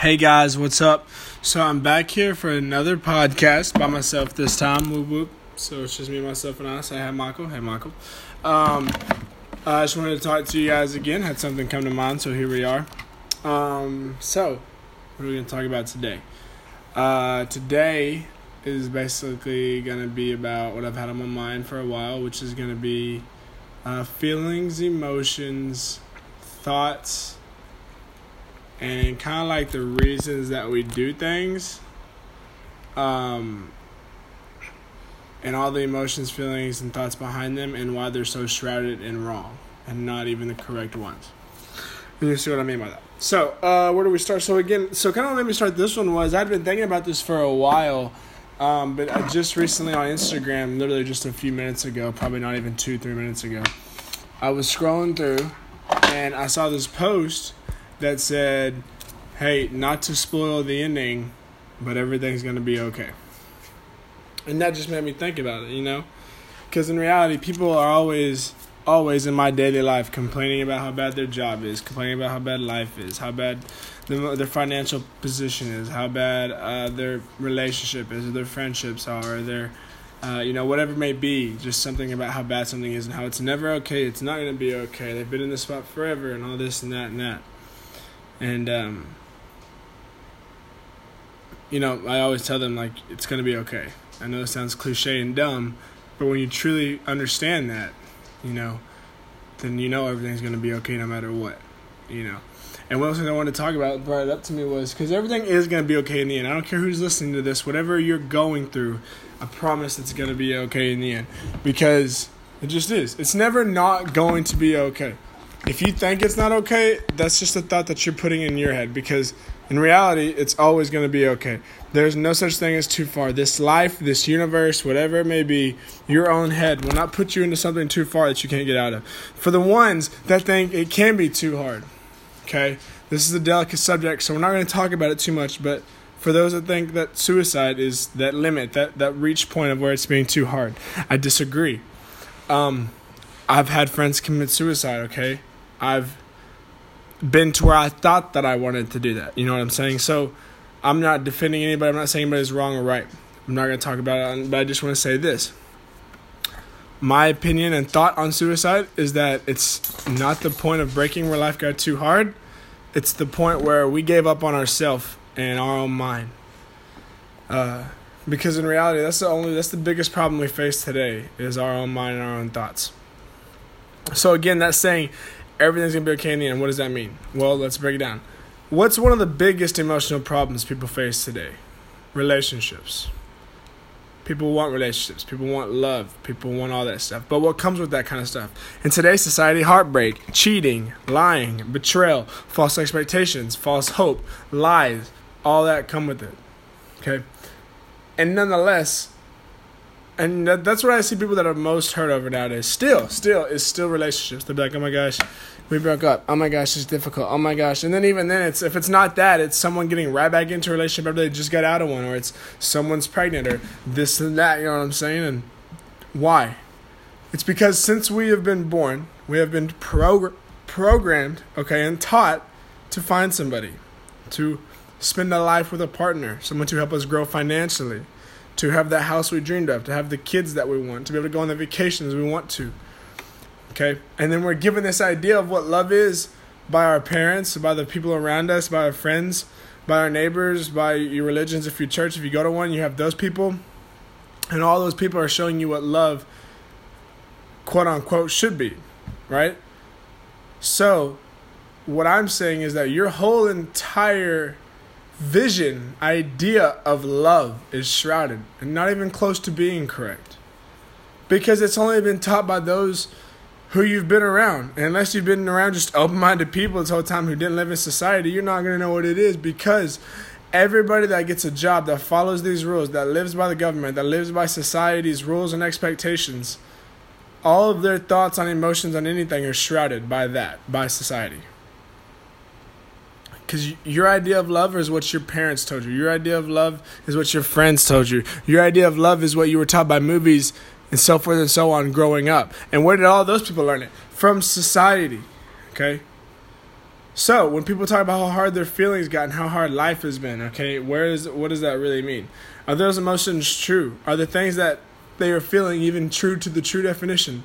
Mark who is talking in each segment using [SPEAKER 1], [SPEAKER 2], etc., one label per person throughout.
[SPEAKER 1] Hey guys, what's up? So I'm back here for another podcast by myself this time. Whoop whoop. So it's just me, myself, and I. Say hi, Michael. Hey, Michael. Um, I just wanted to talk to you guys again. Had something come to mind, so here we are. Um, so what are we gonna talk about today? Uh, today is basically gonna be about what I've had on my mind for a while, which is gonna be uh, feelings, emotions, thoughts and kind of like the reasons that we do things um and all the emotions feelings and thoughts behind them and why they're so shrouded in wrong and not even the correct ones. You see what i mean by that. So uh where do we start? So again so kind of let me start this one was i'd been thinking about this for a while um, but I just recently on Instagram, literally just a few minutes ago, probably not even two, three minutes ago, I was scrolling through and I saw this post that said, hey, not to spoil the ending, but everything's going to be okay. And that just made me think about it, you know? Because in reality, people are always, always in my daily life complaining about how bad their job is, complaining about how bad life is, how bad the, their financial position is, how bad uh, their relationship is, or their friendships are, or their, uh, you know, whatever it may be, just something about how bad something is and how it's never okay, it's not going to be okay, they've been in this spot forever, and all this and that and that. And um, you know, I always tell them like it's gonna be okay. I know it sounds cliche and dumb, but when you truly understand that, you know, then you know everything's gonna be okay no matter what, you know. And one thing I wanted to talk about, brought it up to me was because everything is gonna be okay in the end. I don't care who's listening to this, whatever you're going through, I promise it's gonna be okay in the end because it just is. It's never not going to be okay if you think it's not okay, that's just a thought that you're putting in your head because in reality, it's always going to be okay. There's no such thing as too far. This life, this universe, whatever it may be, your own head will not put you into something too far that you can't get out of. For the ones that think it can be too hard, okay? This is a delicate subject, so we're not going to talk about it too much, but for those that think that suicide is that limit, that, that reach point of where it's being too hard, I disagree. Um, I've had friends commit suicide, okay? I've been to where I thought that I wanted to do that. You know what I'm saying? So I'm not defending anybody. I'm not saying anybody's wrong or right. I'm not going to talk about it, but I just want to say this. My opinion and thought on suicide is that it's not the point of breaking where life got too hard. It's the point where we gave up on ourselves and our own mind. Uh, because in reality, that's the only that's the biggest problem we face today is our own mind and our own thoughts. So again, that's saying everything's gonna be okay in the end. What does that mean? Well, let's break it down. What's one of the biggest emotional problems people face today? Relationships. People want relationships. People want love. People want all that stuff. But what comes with that kind of stuff? In today's society, heartbreak, cheating, lying, betrayal, false expectations, false hope, lies, all that come with it. Okay? And nonetheless, and that, that's what I see people that are most hurt over nowadays. Still, still, it's still relationships. They're like, oh my gosh, we broke up. Oh my gosh, it's difficult. Oh my gosh, and then even then, it's if it's not that, it's someone getting right back into a relationship after they just got out of one, or it's someone's pregnant, or this and that. You know what I'm saying? And why? It's because since we have been born, we have been progr- programmed, okay, and taught to find somebody, to spend a life with a partner, someone to help us grow financially to have that house we dreamed of, to have the kids that we want, to be able to go on the vacations we want to. Okay? And then we're given this idea of what love is by our parents, by the people around us, by our friends, by our neighbors, by your religions. If you church, if you go to one, you have those people. And all those people are showing you what love, quote unquote, should be. Right? So, what I'm saying is that your whole entire vision, idea of love is shrouded and not even close to being correct. Because it's only been taught by those who you've been around. And unless you've been around just open minded people this whole time who didn't live in society, you're not going to know what it is because everybody that gets a job that follows these rules, that lives by the government, that lives by society's rules and expectations, all of their thoughts on emotions on anything are shrouded by that, by society. Because your idea of love is what your parents told you. Your idea of love is what your friends told you. Your idea of love is what you were taught by movies and so forth and so on growing up. And where did all those people learn it? From society. Okay? So when people talk about how hard their feelings got and how hard life has been, okay, where is what does that really mean? Are those emotions true? Are the things that they are feeling even true to the true definition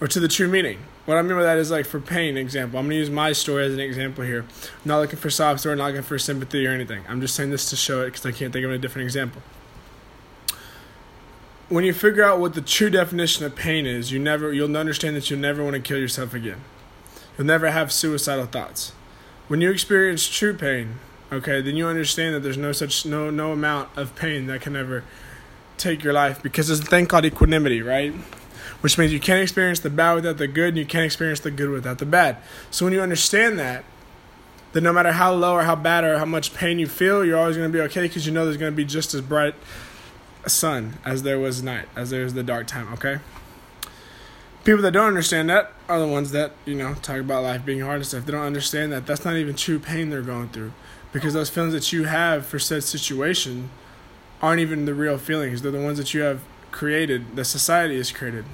[SPEAKER 1] or to the true meaning? What I mean by that is like for pain example. I'm gonna use my story as an example here. I'm not looking for sob story, not looking for sympathy or anything. I'm just saying this to show it because I can't think of a different example. When you figure out what the true definition of pain is, you never you'll understand that you'll never want to kill yourself again. You'll never have suicidal thoughts. When you experience true pain, okay, then you understand that there's no such no no amount of pain that can ever take your life because there's a thing called equanimity, right? Which means you can't experience the bad without the good, and you can't experience the good without the bad. So when you understand that, then no matter how low or how bad or how much pain you feel, you're always going to be okay because you know there's going to be just as bright a sun as there was night, as there was the dark time, okay? people that don't understand that are the ones that you know talk about life being hard and stuff. They don't understand that that's not even true pain they're going through, because those feelings that you have for said situation aren't even the real feelings. They're the ones that you have created, that society has created.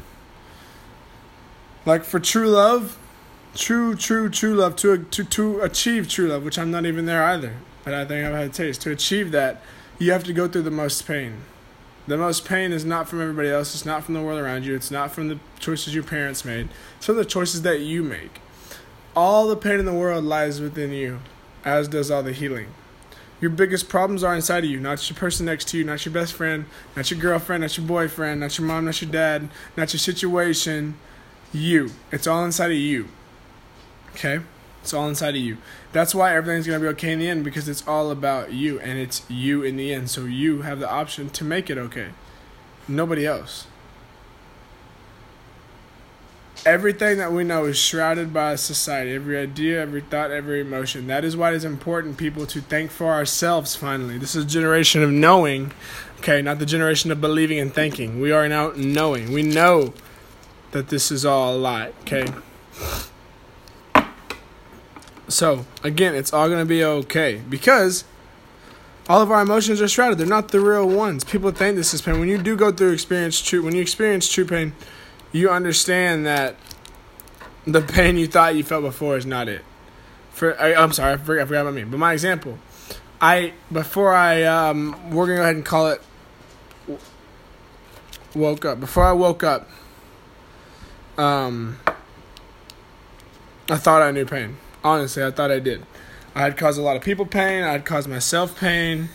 [SPEAKER 1] Like for true love, true, true, true love to to to achieve true love, which I'm not even there either, but I think I've had a taste. To achieve that, you have to go through the most pain. The most pain is not from everybody else, it's not from the world around you, it's not from the choices your parents made, it's from the choices that you make. All the pain in the world lies within you, as does all the healing. Your biggest problems are inside of you, not your person next to you, not your best friend, not your girlfriend, not your boyfriend, not your mom, not your dad, not your situation. You. It's all inside of you. Okay? It's all inside of you. That's why everything's going to be okay in the end because it's all about you and it's you in the end. So you have the option to make it okay. Nobody else. Everything that we know is shrouded by society. Every idea, every thought, every emotion. That is why it is important, people, to think for ourselves finally. This is a generation of knowing, okay, not the generation of believing and thinking. We are now knowing. We know that this is all a lie, okay? So, again, it's all to be okay because all of our emotions are shrouded. They're not the real ones. People think this is pain. When you do go through experience true, when you experience true pain, you understand that the pain you thought you felt before is not it. For I, am sorry, I forgot, I forgot about me. But my example, I before I um, we're gonna go ahead and call it woke up. Before I woke up, um, I thought I knew pain. Honestly, I thought I did. I had caused a lot of people pain. I had caused myself pain,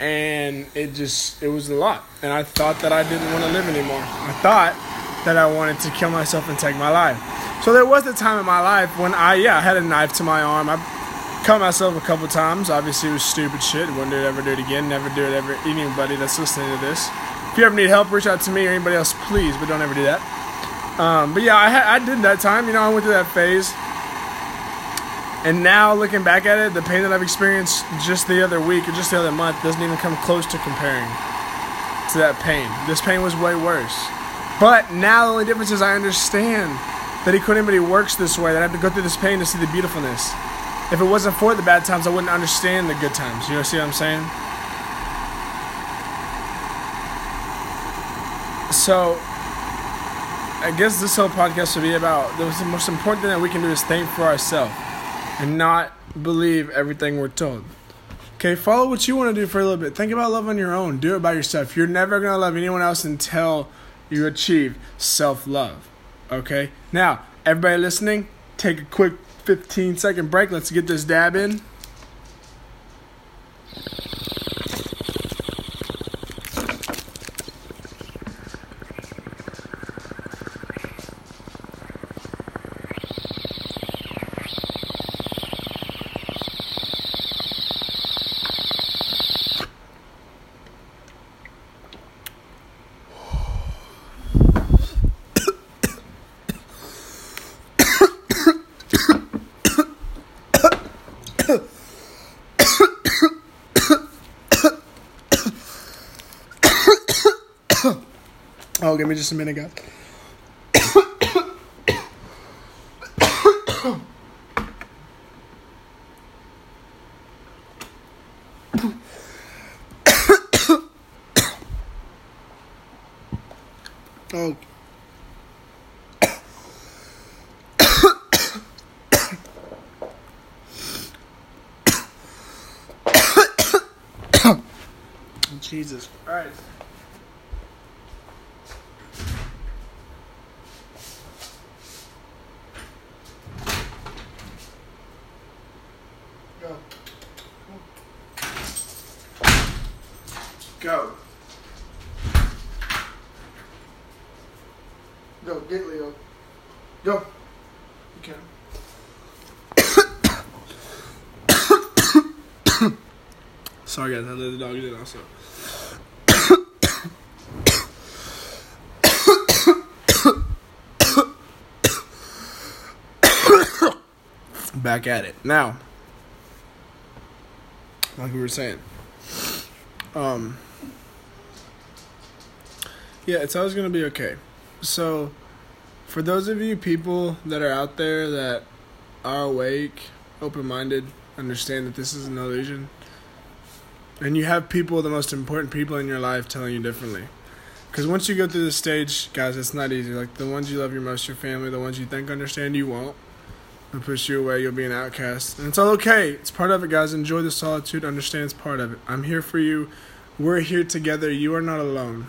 [SPEAKER 1] and it just it was a lot. And I thought that I didn't want to live anymore. I thought that I wanted to kill myself and take my life. So there was a time in my life when I yeah I had a knife to my arm. I cut myself a couple times. Obviously, it was stupid shit. Wouldn't do it ever do it again. Never do it ever. Anybody that's listening to this, if you ever need help, reach out to me or anybody else, please. But don't ever do that. Um, but yeah, I, I did that time. You know, I went through that phase. And now looking back at it, the pain that I've experienced just the other week or just the other month doesn't even come close to comparing to that pain. This pain was way worse. But now the only difference is I understand that equanimity works this way, that I have to go through this pain to see the beautifulness. If it wasn't for the bad times, I wouldn't understand the good times. You know, see what I'm saying? So, I guess this whole podcast will be about the most important thing that we can do is think for ourselves and not believe everything we're told. Okay, follow what you want to do for a little bit. Think about love on your own. Do it by yourself. You're never going to love anyone else until you achieve self love. Okay? Now, everybody listening, take a quick 15 second break. Let's get this dab in. Give me just a minute, guys. oh. Jesus Christ. Go. Go, get Leo. Go. You can. Sorry guys, I let the dog in also. Back at it. Now, like we were saying. Um Yeah, it's always gonna be okay. So for those of you people that are out there that are awake, open minded, understand that this is an illusion, and you have people, the most important people in your life, telling you differently. Because once you go through this stage, guys, it's not easy. Like the ones you love your most, your family, the ones you think understand you won't. They'll push you away, you'll be an outcast. And it's all okay. It's part of it, guys. Enjoy the solitude, understand it's part of it. I'm here for you. We're here together. You are not alone.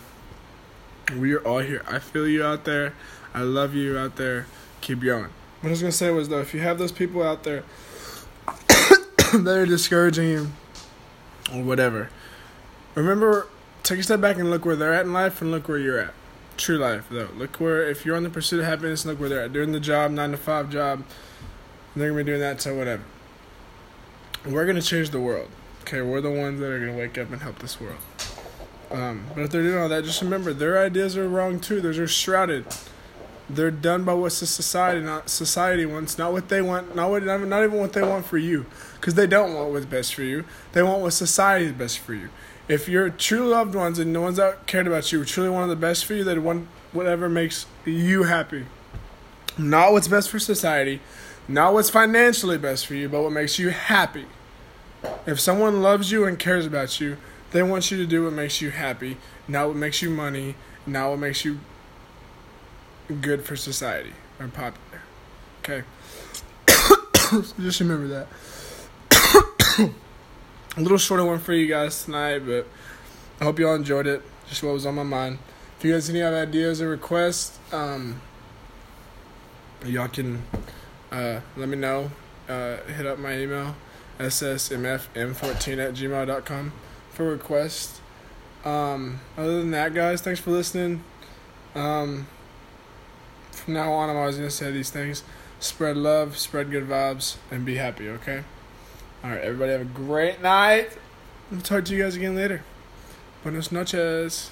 [SPEAKER 1] We are all here. I feel you out there. I love you out there. Keep going. What I was gonna say was though, if you have those people out there that are discouraging you or whatever, remember take a step back and look where they're at in life and look where you're at. True life though. Look where if you're on the pursuit of happiness, look where they're at. Doing the job, nine to five job, they're gonna be doing that to whatever. We're gonna change the world. Okay, we're the ones that are gonna wake up and help this world. Um, but if they're doing all that, just remember their ideas are wrong too. Those are shrouded. They're done by what society not society wants, not what they want, not what not even what they want for you, because they don't want what's best for you. They want what society is best for you. If your true loved ones and the ones that cared about you truly want the best for you, they want whatever makes you happy. Not what's best for society, not what's financially best for you, but what makes you happy. If someone loves you and cares about you, they want you to do what makes you happy, not what makes you money, not what makes you good for society or popular. Okay? just remember that. A little shorter one for you guys tonight, but I hope y'all enjoyed it. Just what was on my mind. If you guys have any other ideas or requests, um, y'all can uh, let me know. Uh, hit up my email, ssmfm14 at gmail.com for requests. Um, other than that, guys, thanks for listening. Um, from now on, I'm always going to say these things spread love, spread good vibes, and be happy, okay? All right, everybody have a great night. I'll talk to you guys again later. Buenas noches.